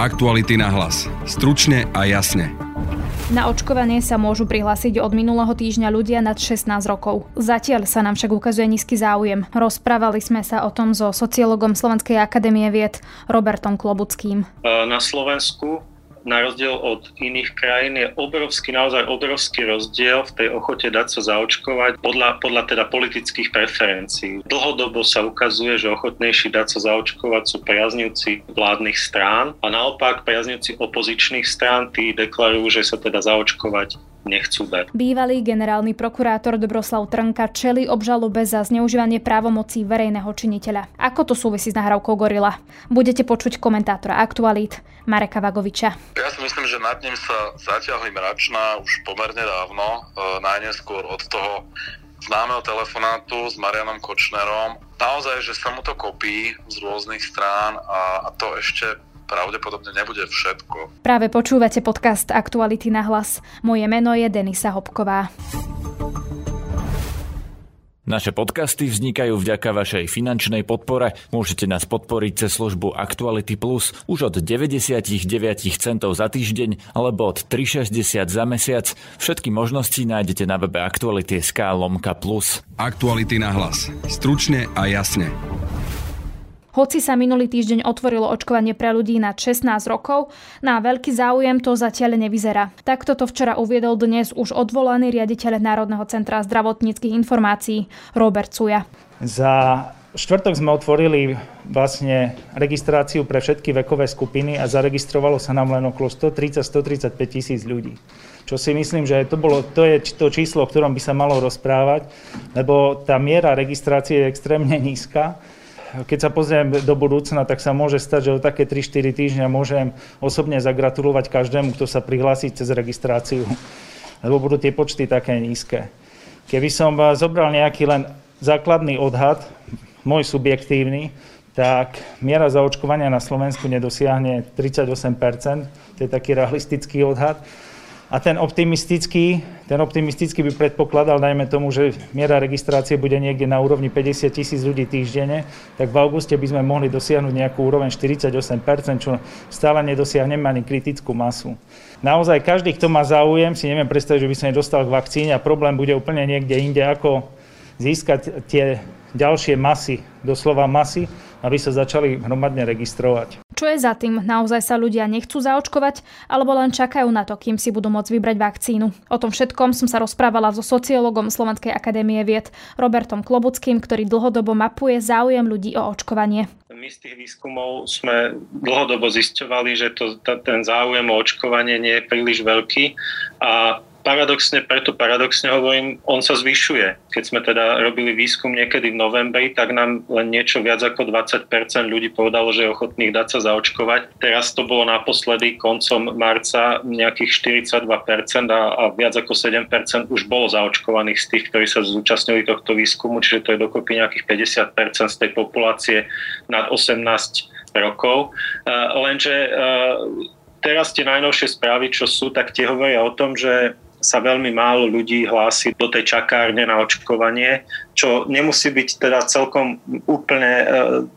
Aktuality na hlas. Stručne a jasne. Na očkovanie sa môžu prihlásiť od minulého týždňa ľudia nad 16 rokov. Zatiaľ sa nám však ukazuje nízky záujem. Rozprávali sme sa o tom so sociologom Slovenskej akadémie vied Robertom Klobuckým. Na Slovensku na rozdiel od iných krajín je obrovský, naozaj obrovský rozdiel v tej ochote dať sa zaočkovať podľa, podľa teda politických preferencií. Dlhodobo sa ukazuje, že ochotnejší dať sa zaočkovať sú priaznivci vládnych strán a naopak priaznivci opozičných strán tí deklarujú, že sa teda zaočkovať nechcú dať. Bývalý generálny prokurátor Dobroslav Trnka čeli obžalobe za zneužívanie právomocí verejného činiteľa. Ako to súvisí s nahrávkou Gorila? Budete počuť komentátora Aktualít Mareka Vagoviča. Ja si myslím, že nad ním sa zaťahli mračná už pomerne dávno, e, najneskôr od toho známeho telefonátu s Marianom Kočnerom. Naozaj, že sa mu to kopí z rôznych strán a, a to ešte pravdepodobne nebude všetko. Práve počúvate podcast Aktuality na hlas. Moje meno je Denisa Hopková. Naše podcasty vznikajú vďaka vašej finančnej podpore. Môžete nás podporiť cez službu Actuality Plus už od 99 centov za týždeň alebo od 3,60 za mesiac. Všetky možnosti nájdete na webe Actuality.sk lomka plus. Aktuality na hlas. Stručne a jasne. Hoci sa minulý týždeň otvorilo očkovanie pre ľudí nad 16 rokov, na veľký záujem to zatiaľ nevyzerá. Takto to včera uviedol dnes už odvolaný riaditeľ Národného centra zdravotníckých informácií Robert Suja. Za štvrtok sme otvorili vlastne registráciu pre všetky vekové skupiny a zaregistrovalo sa nám len okolo 130-135 tisíc ľudí. Čo si myslím, že to, bolo, to je to číslo, o ktorom by sa malo rozprávať, lebo tá miera registrácie je extrémne nízka keď sa pozriem do budúcna, tak sa môže stať, že o také 3-4 týždňa môžem osobne zagratulovať každému, kto sa prihlási cez registráciu, lebo budú tie počty také nízke. Keby som zobral nejaký len základný odhad, môj subjektívny, tak miera zaočkovania na Slovensku nedosiahne 38%, to je taký realistický odhad. A ten optimistický, ten optimistický by predpokladal, dajme tomu, že miera registrácie bude niekde na úrovni 50 tisíc ľudí týždenne, tak v auguste by sme mohli dosiahnuť nejakú úroveň 48%, čo stále nedosiahneme ani kritickú masu. Naozaj každý, kto má záujem, si neviem predstaviť, že by sa nedostal k vakcíne a problém bude úplne niekde inde, ako získať tie ďalšie masy, doslova masy, aby sa začali hromadne registrovať. Čo je za tým? Naozaj sa ľudia nechcú zaočkovať alebo len čakajú na to, kým si budú môcť vybrať vakcínu? O tom všetkom som sa rozprávala so sociológom Slovenskej akadémie vied Robertom Klobuckým, ktorý dlhodobo mapuje záujem ľudí o očkovanie. My z tých výskumov sme dlhodobo zisťovali, že to, ten záujem o očkovanie nie je príliš veľký a paradoxne, preto paradoxne hovorím, on sa zvyšuje. Keď sme teda robili výskum niekedy v novembri, tak nám len niečo viac ako 20% ľudí povedalo, že je ochotných dať sa zaočkovať. Teraz to bolo naposledy koncom marca nejakých 42% a, a viac ako 7% už bolo zaočkovaných z tých, ktorí sa zúčastnili tohto výskumu, čiže to je dokopy nejakých 50% z tej populácie nad 18 rokov. Uh, lenže uh, teraz tie najnovšie správy, čo sú, tak tie hovoria o tom, že sa veľmi málo ľudí hlási do tej čakárne na očkovanie, čo nemusí byť teda celkom úplne e,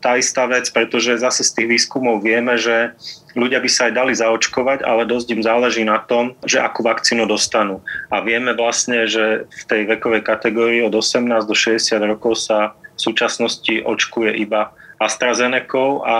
tá istá vec, pretože zase z tých výskumov vieme, že ľudia by sa aj dali zaočkovať, ale dosť im záleží na tom, že akú vakcínu dostanú. A vieme vlastne, že v tej vekovej kategórii od 18 do 60 rokov sa v súčasnosti očkuje iba AstraZeneca a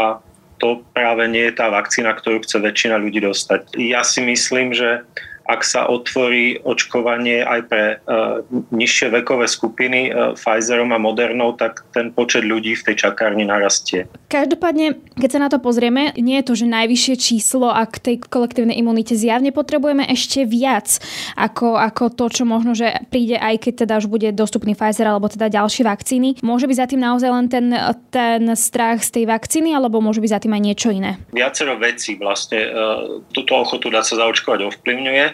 to práve nie je tá vakcína, ktorú chce väčšina ľudí dostať. Ja si myslím, že ak sa otvorí očkovanie aj pre uh, nižšie vekové skupiny uh, Pfizerom a Modernou, tak ten počet ľudí v tej čakárni narastie. Každopádne, keď sa na to pozrieme, nie je to, že najvyššie číslo a k tej kolektívnej imunite zjavne potrebujeme ešte viac ako, ako to, čo možno, že príde aj keď teda už bude dostupný Pfizer alebo teda ďalšie vakcíny. Môže byť za tým naozaj len ten, ten strach z tej vakcíny alebo môže byť za tým aj niečo iné? Viacero vecí vlastne uh, túto ochotu dať sa zaočkovať ovplyvňuje.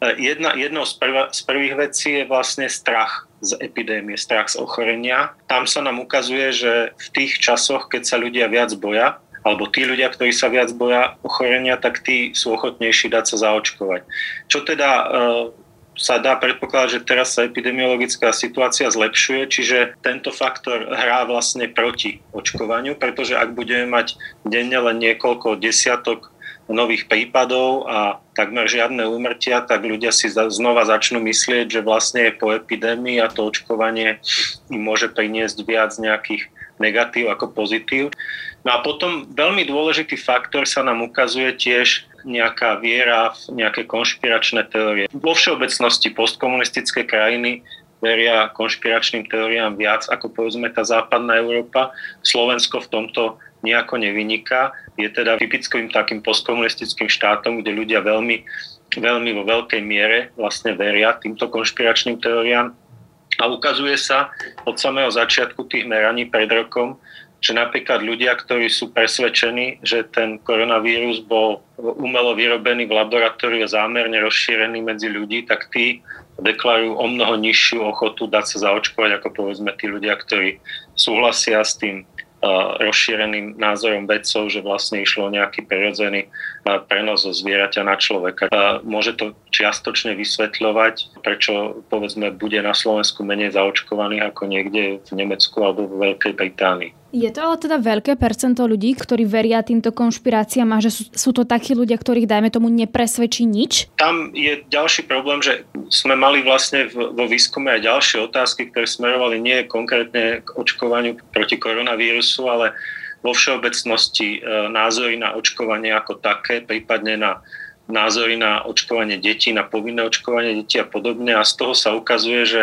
E, jedna, jednou z, prv, z prvých vecí je vlastne strach z epidémie, strach z ochorenia. Tam sa nám ukazuje, že v tých časoch, keď sa ľudia viac boja, alebo tí ľudia, ktorí sa viac boja ochorenia, tak tí sú ochotnejší dať sa zaočkovať. Čo teda e, sa dá predpokladať, že teraz sa epidemiologická situácia zlepšuje, čiže tento faktor hrá vlastne proti očkovaniu, pretože ak budeme mať denne len niekoľko desiatok nových prípadov a takmer žiadne úmrtia, tak ľudia si znova začnú myslieť, že vlastne po epidémii a to očkovanie im môže priniesť viac nejakých negatív ako pozitív. No a potom veľmi dôležitý faktor sa nám ukazuje tiež nejaká viera v nejaké konšpiračné teórie. Vo všeobecnosti postkomunistické krajiny veria konšpiračným teóriám viac ako povedzme tá západná Európa. Slovensko v tomto nejako nevyniká. Je teda typickým takým postkomunistickým štátom, kde ľudia veľmi, veľmi vo veľkej miere vlastne veria týmto konšpiračným teóriám. A ukazuje sa od samého začiatku tých meraní pred rokom, že napríklad ľudia, ktorí sú presvedčení, že ten koronavírus bol umelo vyrobený v laboratóriu a zámerne rozšírený medzi ľudí, tak tí deklarujú o mnoho nižšiu ochotu dať sa zaočkovať ako povedzme tí ľudia, ktorí súhlasia s tým rozšíreným názorom vedcov, že vlastne išlo o nejaký prirodzený prenos zo zvieraťa na človeka. Môže to čiastočne vysvetľovať, prečo povedzme bude na Slovensku menej zaočkovaných ako niekde v Nemecku alebo v Veľkej Británii. Je to ale teda veľké percento ľudí, ktorí veria týmto konšpiráciám a že sú, sú to takí ľudia, ktorých dajme tomu nepresvedčí nič? Tam je ďalší problém, že sme mali vlastne vo výskume aj ďalšie otázky, ktoré smerovali nie konkrétne k očkovaniu proti koronavírusu, ale vo všeobecnosti e, názory na očkovanie ako také, prípadne na názory na očkovanie detí, na povinné očkovanie detí a podobne. A z toho sa ukazuje, že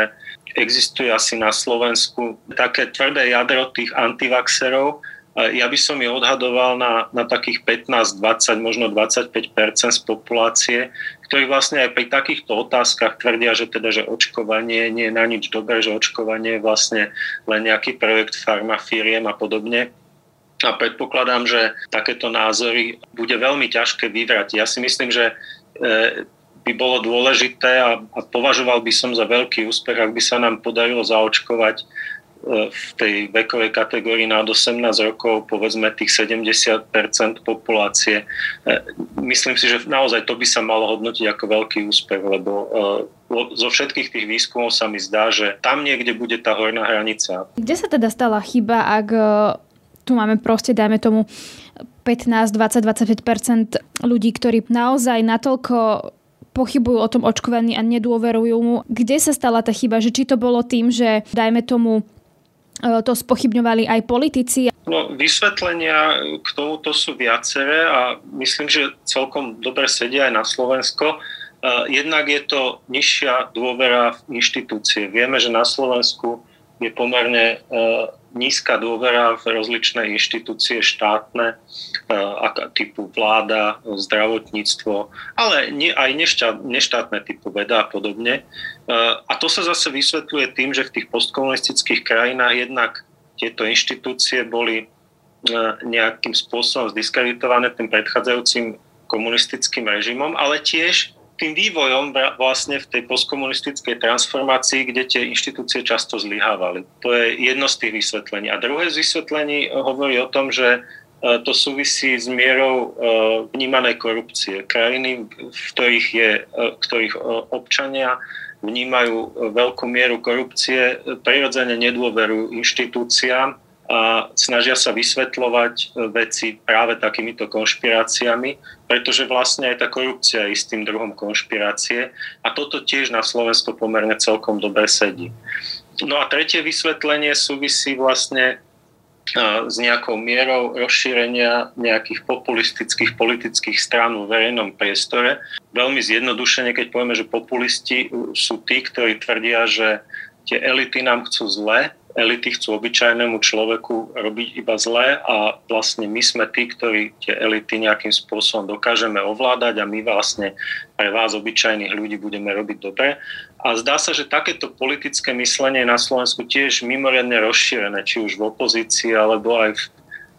existuje asi na Slovensku také tvrdé jadro tých antivaxerov. Ja by som ich odhadoval na, na takých 15, 20, možno 25 z populácie, ktorí vlastne aj pri takýchto otázkach tvrdia, že teda, že očkovanie nie je na nič dobré, že očkovanie je vlastne len nejaký projekt farmafíriem a podobne. A predpokladám, že takéto názory bude veľmi ťažké vyvrať. Ja si myslím, že e, by bolo dôležité a, a považoval by som za veľký úspech, ak by sa nám podarilo zaočkovať e, v tej vekovej kategórii nad 18 rokov, povedzme tých 70 populácie. E, myslím si, že naozaj to by sa malo hodnotiť ako veľký úspech, lebo e, zo všetkých tých výskumov sa mi zdá, že tam niekde bude tá horná hranica. Kde sa teda stala chyba, ak tu máme proste, dajme tomu, 15, 20, 25% ľudí, ktorí naozaj natoľko pochybujú o tom očkovaní a nedôverujú mu. Kde sa stala tá chyba? Že či to bolo tým, že dajme tomu e, to spochybňovali aj politici? No, vysvetlenia k tomuto sú viaceré a myslím, že celkom dobre sedia aj na Slovensko. E, jednak je to nižšia dôvera v inštitúcie. Vieme, že na Slovensku je pomerne e, nízka dôvera v rozličné inštitúcie štátne, e, typu vláda, zdravotníctvo, ale aj neštátne typu veda a podobne. E, a to sa zase vysvetľuje tým, že v tých postkomunistických krajinách jednak tieto inštitúcie boli nejakým spôsobom zdiskreditované tým predchádzajúcim komunistickým režimom, ale tiež tým vývojom vlastne v tej postkomunistickej transformácii, kde tie inštitúcie často zlyhávali. To je jedno z tých vysvetlení. A druhé z vysvetlení hovorí o tom, že e, to súvisí s mierou e, vnímanej korupcie. Krajiny, v ktorých, je, e, ktorých občania vnímajú veľkú mieru korupcie, prirodzene nedôverujú inštitúciám a snažia sa vysvetľovať e, veci práve takýmito konšpiráciami, pretože vlastne aj tá korupcia je istým druhom konšpirácie a toto tiež na Slovensko pomerne celkom dobre sedí. No a tretie vysvetlenie súvisí vlastne e, s nejakou mierou rozšírenia nejakých populistických politických strán v verejnom priestore. Veľmi zjednodušene, keď povieme, že populisti sú tí, ktorí tvrdia, že tie elity nám chcú zle elity chcú obyčajnému človeku robiť iba zlé a vlastne my sme tí, ktorí tie elity nejakým spôsobom dokážeme ovládať a my vlastne pre vás, obyčajných ľudí, budeme robiť dobre. A zdá sa, že takéto politické myslenie na Slovensku tiež mimoriadne rozšírené, či už v opozícii alebo aj v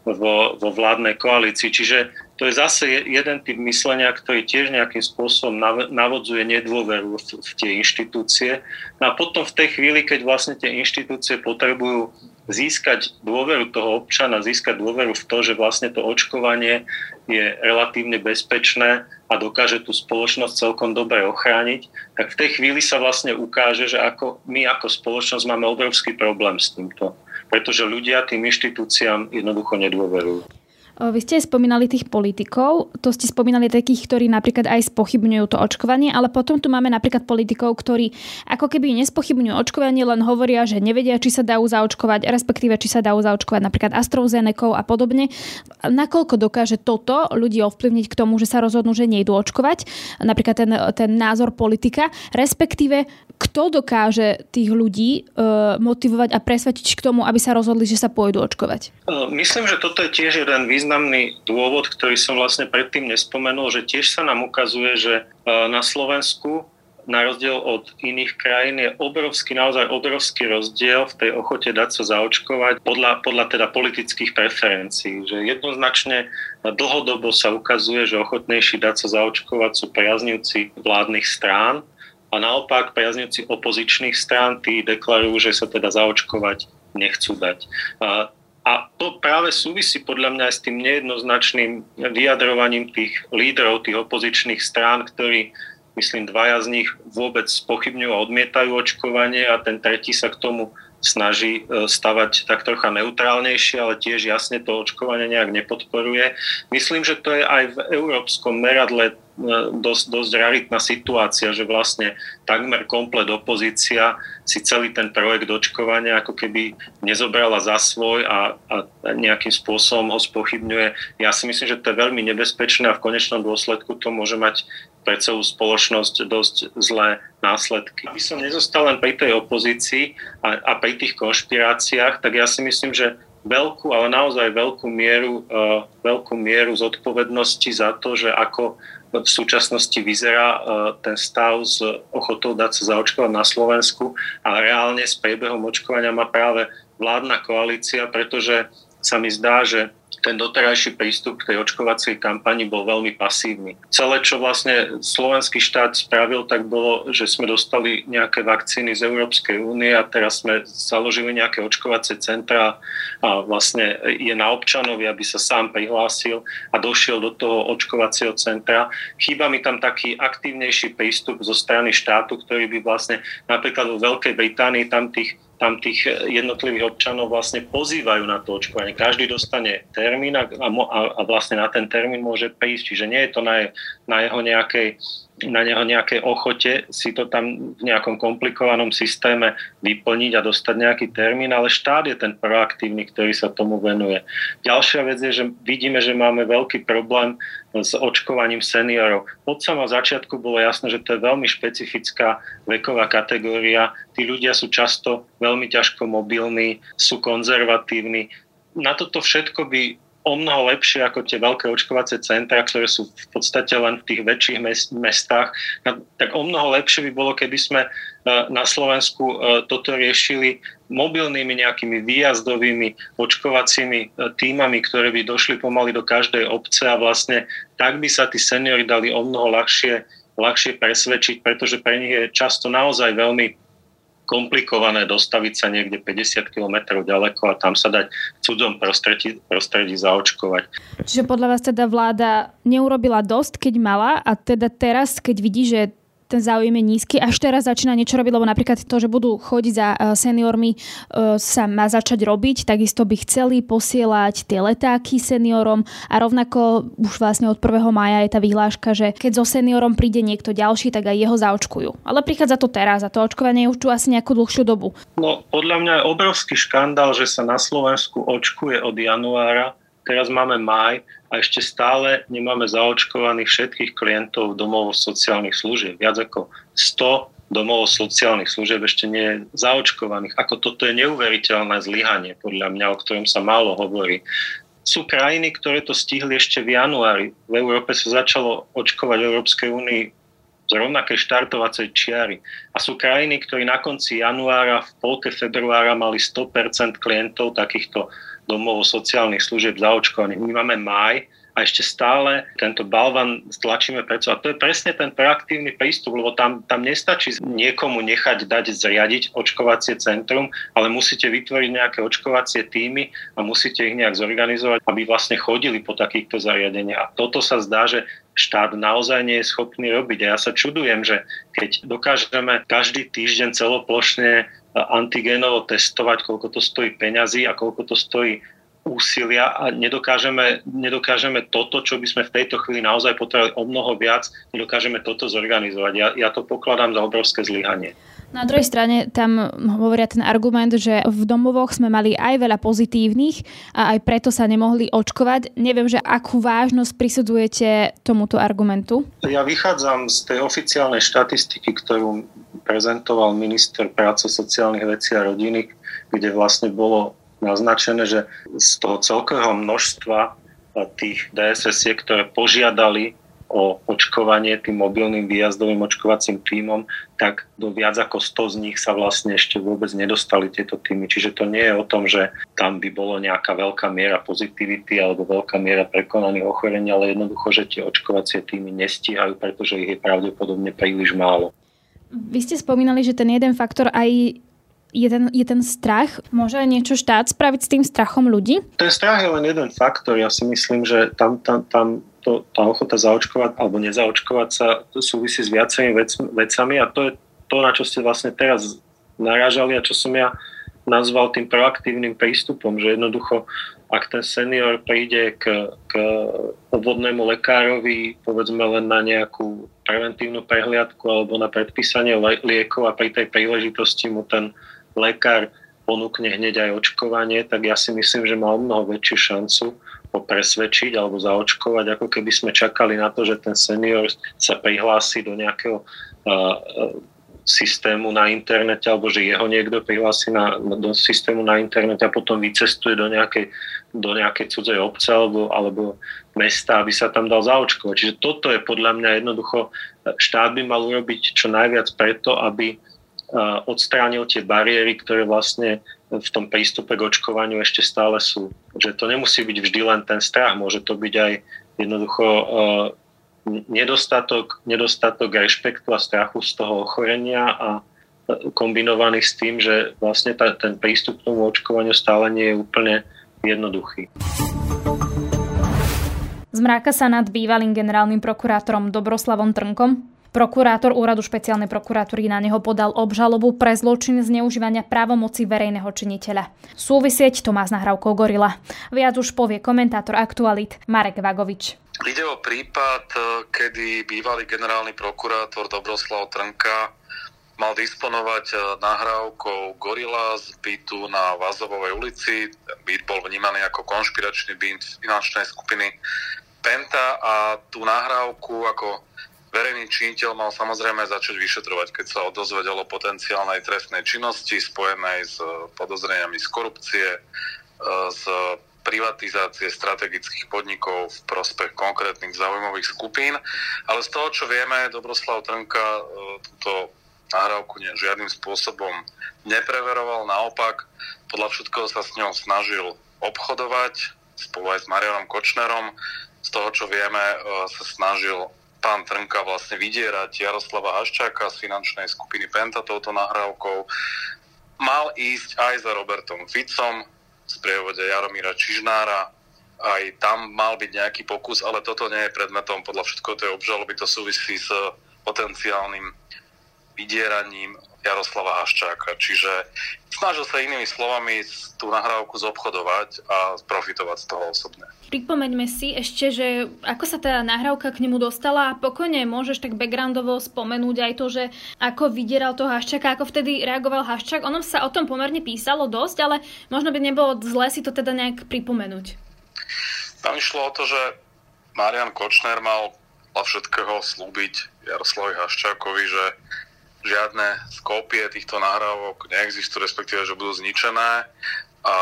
vo, vo vládnej koalícii. Čiže to je zase jeden typ myslenia, ktorý tiež nejakým spôsobom navodzuje nedôveru v, tie inštitúcie. No a potom v tej chvíli, keď vlastne tie inštitúcie potrebujú získať dôveru toho občana, získať dôveru v to, že vlastne to očkovanie je relatívne bezpečné a dokáže tú spoločnosť celkom dobre ochrániť, tak v tej chvíli sa vlastne ukáže, že ako my ako spoločnosť máme obrovský problém s týmto pretože ľudia tým inštitúciám jednoducho nedôverujú. Vy ste spomínali tých politikov, to ste spomínali takých, ktorí napríklad aj spochybňujú to očkovanie, ale potom tu máme napríklad politikov, ktorí ako keby nespochybňujú očkovanie, len hovoria, že nevedia, či sa dajú zaočkovať, respektíve či sa dajú zaočkovať napríklad AstraZeneca a podobne. Nakoľko dokáže toto ľudí ovplyvniť k tomu, že sa rozhodnú, že nejdu očkovať, napríklad ten, ten názor politika, respektíve kto dokáže tých ľudí e, motivovať a presvedčiť k tomu, aby sa rozhodli, že sa pôjdu očkovať? Myslím, že toto je tiež jeden významný dôvod, ktorý som vlastne predtým nespomenul, že tiež sa nám ukazuje, že e, na Slovensku na rozdiel od iných krajín je obrovský, naozaj obrovský rozdiel v tej ochote dať sa zaočkovať podľa, podľa teda politických preferencií. Že jednoznačne dlhodobo sa ukazuje, že ochotnejší dať sa zaočkovať sú priaznivci vládnych strán a naopak priaznivci opozičných strán tí deklarujú, že sa teda zaočkovať nechcú dať. A a to práve súvisí podľa mňa aj s tým nejednoznačným vyjadrovaním tých lídrov, tých opozičných strán, ktorí, myslím, dvaja z nich vôbec pochybňujú a odmietajú očkovanie a ten tretí sa k tomu snaží e, stavať tak trocha neutrálnejšie, ale tiež jasne to očkovanie nejak nepodporuje. Myslím, že to je aj v európskom meradle e, dosť, dosť raritná situácia, že vlastne takmer komplet opozícia si celý ten projekt očkovania ako keby nezobrala za svoj a, a nejakým spôsobom ho spochybňuje. Ja si myslím, že to je veľmi nebezpečné a v konečnom dôsledku to môže mať pre celú spoločnosť dosť zlé následky. Aby som nezostal len pri tej opozícii a, a pri tých konšpiráciách, tak ja si myslím, že veľkú, ale naozaj veľkú mieru, uh, veľkú mieru zodpovednosti za to, že ako v súčasnosti vyzerá uh, ten stav s ochotou dať sa zaočkovať na Slovensku a reálne s priebehom očkovania má práve vládna koalícia, pretože sa mi zdá, že ten doterajší prístup k tej očkovacej kampani bol veľmi pasívny. Celé, čo vlastne slovenský štát spravil, tak bolo, že sme dostali nejaké vakcíny z Európskej únie a teraz sme založili nejaké očkovacie centra a vlastne je na občanovi, aby sa sám prihlásil a došiel do toho očkovacieho centra. Chýba mi tam taký aktívnejší prístup zo strany štátu, ktorý by vlastne napríklad vo Veľkej Británii tam tých tam tých jednotlivých občanov vlastne pozývajú na to očkovanie. Každý dostane termín a, a, a vlastne na ten termín môže prísť. Čiže nie je to na, na jeho nejakej na neho nejaké ochote si to tam v nejakom komplikovanom systéme vyplniť a dostať nejaký termín, ale štát je ten proaktívny, ktorý sa tomu venuje. Ďalšia vec je, že vidíme, že máme veľký problém s očkovaním seniorov. Od samého začiatku bolo jasné, že to je veľmi špecifická veková kategória. Tí ľudia sú často veľmi ťažko mobilní, sú konzervatívni. Na toto všetko by o mnoho lepšie ako tie veľké očkovacie centra, ktoré sú v podstate len v tých väčších mestách, tak o mnoho lepšie by bolo, keby sme e, na Slovensku e, toto riešili mobilnými nejakými výjazdovými očkovacími e, týmami, ktoré by došli pomaly do každej obce a vlastne tak by sa tí seniory dali o mnoho ľahšie, ľahšie presvedčiť, pretože pre nich je často naozaj veľmi komplikované dostaviť sa niekde 50 km ďaleko a tam sa dať v cudzom prostredí, prostredí zaočkovať. Čiže podľa vás teda vláda neurobila dosť, keď mala a teda teraz, keď vidí, že ten záujem je nízky. Až teraz začína niečo robiť, lebo napríklad to, že budú chodiť za e, seniormi, e, sa má začať robiť. Takisto by chceli posielať tie letáky seniorom a rovnako už vlastne od 1. maja je tá vyhláška, že keď so seniorom príde niekto ďalší, tak aj jeho zaočkujú. Ale prichádza to teraz a to očkovanie už tu asi nejakú dlhšiu dobu. No, podľa mňa je obrovský škandál, že sa na Slovensku očkuje od januára teraz máme maj a ešte stále nemáme zaočkovaných všetkých klientov domov sociálnych služieb. Viac ako 100 domov sociálnych služieb ešte nie je zaočkovaných. Ako toto je neuveriteľné zlyhanie, podľa mňa, o ktorom sa málo hovorí. Sú krajiny, ktoré to stihli ešte v januári. V Európe sa začalo očkovať v Európskej únii z rovnakej štartovacej čiary. A sú krajiny, ktoré na konci januára, v polke februára mali 100% klientov takýchto domov sociálnych služieb zaočkovaných. My máme maj a ešte stále tento balvan stlačíme preto. A to je presne ten proaktívny prístup, lebo tam, tam nestačí niekomu nechať dať zriadiť očkovacie centrum, ale musíte vytvoriť nejaké očkovacie týmy a musíte ich nejak zorganizovať, aby vlastne chodili po takýchto zariadeniach. A toto sa zdá, že štát naozaj nie je schopný robiť. A ja sa čudujem, že keď dokážeme každý týždeň celoplošne antigénovo testovať, koľko to stojí peňazí a koľko to stojí úsilia a nedokážeme, nedokážeme toto, čo by sme v tejto chvíli naozaj potrebovali o mnoho viac, nedokážeme toto zorganizovať. Ja, ja to pokladám za obrovské zlyhanie. Na druhej strane tam hovoria ten argument, že v domovoch sme mali aj veľa pozitívnych a aj preto sa nemohli očkovať. Neviem, že akú vážnosť prisudzujete tomuto argumentu? Ja vychádzam z tej oficiálnej štatistiky, ktorú prezentoval minister práce, sociálnych vecí a rodiny, kde vlastne bolo naznačené, že z toho celkového množstva tých dss ktoré požiadali o očkovanie tým mobilným výjazdovým očkovacím týmom, tak do viac ako 100 z nich sa vlastne ešte vôbec nedostali tieto týmy. Čiže to nie je o tom, že tam by bolo nejaká veľká miera pozitivity alebo veľká miera prekonaných ochorení, ale jednoducho, že tie očkovacie týmy nestíhajú, pretože ich je pravdepodobne príliš málo. Vy ste spomínali, že ten jeden faktor aj je ten, je ten strach? Môže niečo štát spraviť s tým strachom ľudí? Ten strach je len jeden faktor. Ja si myslím, že tam, tam, tam to, tá ochota zaočkovať alebo nezaočkovať sa súvisí s viacerými vec, vecami a to je to, na čo ste vlastne teraz narážali a čo som ja nazval tým proaktívnym prístupom, že jednoducho, ak ten senior príde k, k obvodnému lekárovi, povedzme len na nejakú preventívnu prehliadku alebo na predpísanie liekov a pri tej príležitosti mu ten lekár ponúkne hneď aj očkovanie, tak ja si myslím, že má o mnoho väčšiu šancu ho presvedčiť alebo zaočkovať, ako keby sme čakali na to, že ten senior sa prihlási do nejakého uh, systému na internete alebo že jeho niekto prihlási na, do systému na internete a potom vycestuje do nejakej, do nejakej cudzej obce alebo, alebo mesta, aby sa tam dal zaočkovať. Čiže toto je podľa mňa jednoducho, štát by mal urobiť čo najviac preto, aby odstránil tie bariéry, ktoré vlastne v tom prístupe k očkovaniu ešte stále sú. Že to nemusí byť vždy len ten strach, môže to byť aj jednoducho nedostatok, nedostatok rešpektu a strachu z toho ochorenia a kombinovaný s tým, že vlastne ta, ten prístup k tomu očkovaniu stále nie je úplne jednoduchý. Zmráka sa nad bývalým generálnym prokurátorom Dobroslavom Trnkom. Prokurátor úradu špeciálnej prokuratúry na neho podal obžalobu pre zločin zneužívania právomoci verejného činiteľa. Súvisieť to má s nahrávkou Gorila. Viac už povie komentátor Aktualit Marek Vagovič. Ide o prípad, e, kedy bývalý generálny prokurátor Dobroslav Trnka mal disponovať e, nahrávkou Gorila z bytu na Vazovovej ulici. Byt bol vnímaný ako konšpiračný byt finančnej skupiny Penta a tú nahrávku ako verejný činiteľ mal samozrejme začať vyšetrovať, keď sa odozvedelo potenciálnej trestnej činnosti spojenej s podozreniami z korupcie, e, z privatizácie strategických podnikov v prospech konkrétnych zaujímavých skupín. Ale z toho, čo vieme, Dobroslav Trnka e, túto nahrávku žiadnym spôsobom nepreveroval. Naopak, podľa všetkého sa s ňou snažil obchodovať spolu aj s Marianom Kočnerom. Z toho, čo vieme, sa snažil pán Trnka vlastne vydierať Jaroslava Haščáka z finančnej skupiny Penta touto nahrávkou. Mal ísť aj za Robertom Ficom z prievode Jaromíra Čižnára. Aj tam mal byť nejaký pokus, ale toto nie je predmetom podľa všetko tej obžaloby. To súvisí s potenciálnym vydieraním Jaroslava Haščáka. Čiže snažil sa inými slovami tú nahrávku zobchodovať a profitovať z toho osobne. Pripomeňme si ešte, že ako sa tá nahrávka k nemu dostala a pokojne môžeš tak backgroundovo spomenúť aj to, že ako vydieral toho Haščáka, ako vtedy reagoval Haščák. Ono sa o tom pomerne písalo dosť, ale možno by nebolo zle si to teda nejak pripomenúť. Tam išlo o to, že Marian Kočner mal všetkého slúbiť Jaroslavovi Haščákovi, že žiadne skópie týchto nahrávok neexistujú, respektíve, že budú zničené, a,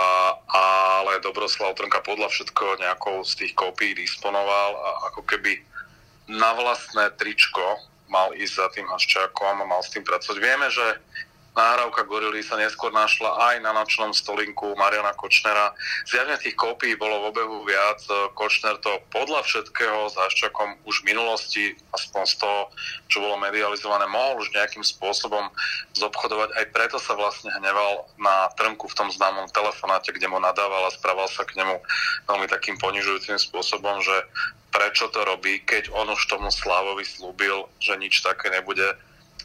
ale Dobroslav Trnka podľa všetko nejakou z tých kópií disponoval a ako keby na vlastné tričko mal ísť za tým haščákom a mal s tým pracovať. Vieme, že Nahrávka Gorily sa neskôr našla aj na nočnom stolinku Mariana Kočnera. Zjavne tých kópií bolo v obehu viac. Kočner to podľa všetkého s Haščakom už v minulosti, aspoň z toho, čo bolo medializované, mohol už nejakým spôsobom zobchodovať. Aj preto sa vlastne hneval na Trnku v tom známom telefonáte, kde mu nadával a správal sa k nemu veľmi takým ponižujúcim spôsobom, že prečo to robí, keď on už tomu Slávovi slúbil, že nič také nebude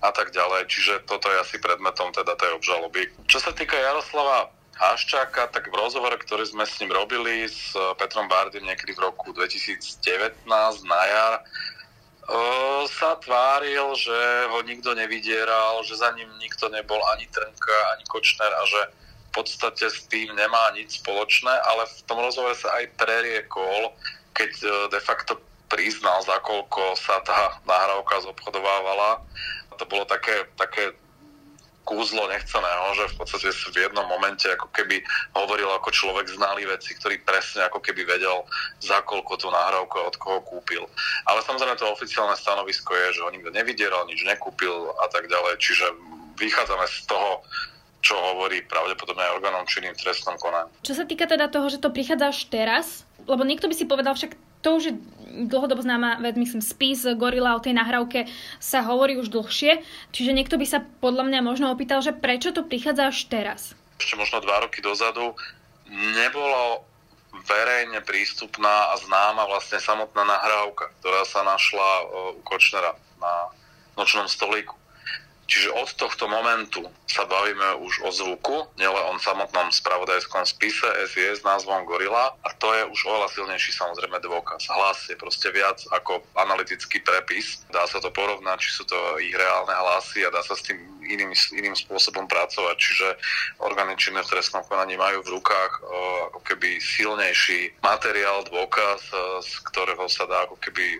a tak ďalej. Čiže toto je asi predmetom teda tej obžaloby. Čo sa týka Jaroslava Haščáka, tak v rozhovore, ktorý sme s ním robili s Petrom Bardym niekedy v roku 2019 na jar, sa tváril, že ho nikto nevydieral, že za ním nikto nebol ani Trnka, ani Kočner a že v podstate s tým nemá nič spoločné, ale v tom rozhovore sa aj preriekol, keď de facto priznal, za koľko sa tá nahrávka zobchodovávala. To bolo také, také kúzlo nechceného, že v podstate v jednom momente ako keby hovoril ako človek znalý veci, ktorý presne ako keby vedel, za koľko tú nahrávku od koho kúpil. Ale samozrejme to oficiálne stanovisko je, že ho nikto nevydieral, nič nekúpil a tak ďalej, čiže vychádzame z toho, čo hovorí pravdepodobne aj orgánom činným trestnom konaní. Čo sa týka teda toho, že to prichádza až teraz, lebo niekto by si povedal však to už je dlhodobo známa vec, myslím, spis Gorila o tej nahrávke sa hovorí už dlhšie, čiže niekto by sa podľa mňa možno opýtal, že prečo to prichádza až teraz? Ešte možno dva roky dozadu nebolo verejne prístupná a známa vlastne samotná nahrávka, ktorá sa našla e, u Kočnera na nočnom stolíku. Čiže od tohto momentu sa bavíme už o zvuku, nielen o samotnom spravodajskom spise SIS s názvom Gorila a to je už oveľa silnejší samozrejme dôkaz. Hlas je proste viac ako analytický prepis. Dá sa to porovnať, či sú to ich reálne hlasy a dá sa s tým iným, iným spôsobom pracovať. Čiže orgány činné v trestnom konaní majú v rukách o, ako keby silnejší materiál, dôkaz, z ktorého sa dá ako keby o,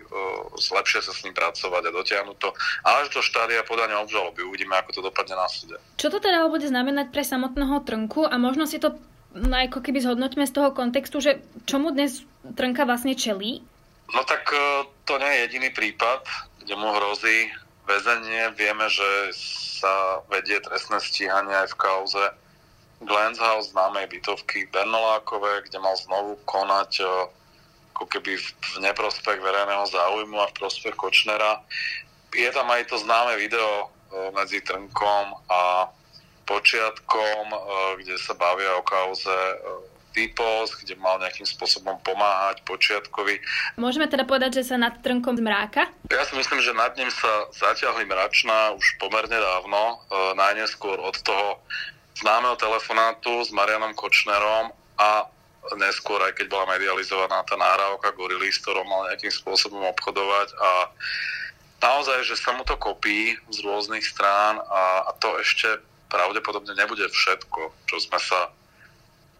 lepšie sa s ním pracovať a dotiahnuť to až do štádia podania obžaloby. Uvidíme, ako to dopadne na súde. Čo to teda bude znamenať pre samotného Trnku a možno si to no, ako keby zhodnoťme z toho kontextu, že čomu dnes Trnka vlastne čelí? No tak to nie je jediný prípad, kde mu hrozí väzenie. Vieme, že sa vedie trestné stíhanie aj v kauze Glens House, známej bytovky Bernolákové, kde mal znovu konať ako keby v neprospech verejného záujmu a v prospech Kočnera. Je tam aj to známe video medzi Trnkom a Počiatkom, kde sa bavia o kauze typos, kde mal nejakým spôsobom pomáhať Počiatkovi. Môžeme teda povedať, že sa nad Trnkom zmráka? Ja si myslím, že nad ním sa zatiahli mračná už pomerne dávno, e, najneskôr od toho známeho telefonátu s Marianom Kočnerom a neskôr, aj keď bola medializovaná tá nahrávka Gorily, s ktorou mal nejakým spôsobom obchodovať a naozaj, že sa mu to kopí z rôznych strán a, a to ešte pravdepodobne nebude všetko, čo sme sa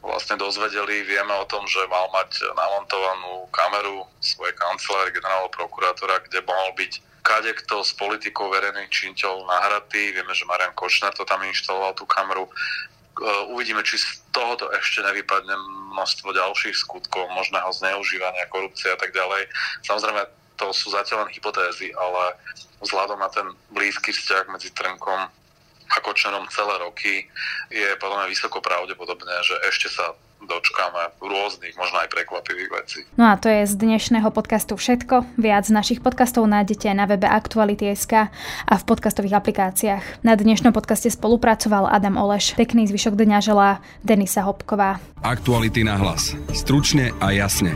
vlastne dozvedeli. Vieme o tom, že mal mať namontovanú kameru svojej kancelárie generálneho prokurátora, kde mohol byť kadekto s politikou verejných činiteľov nahratý. Vieme, že Marian Kočner to tam inštaloval tú kameru. E, uvidíme, či z tohoto ešte nevypadne množstvo ďalších skutkov, možného zneužívania, korupcie a tak ďalej. Samozrejme, to sú zatiaľ len hypotézy, ale vzhľadom na ten blízky vzťah medzi Trnkom a Kočnerom celé roky je podľa mňa vysoko pravdepodobné, že ešte sa dočkáme rôznych, možno aj prekvapivých vecí. No a to je z dnešného podcastu všetko. Viac našich podcastov nájdete na webe Aktuality.sk a v podcastových aplikáciách. Na dnešnom podcaste spolupracoval Adam Oleš. Pekný zvyšok dňa želá Denisa Hopková. Aktuality na hlas. Stručne a jasne.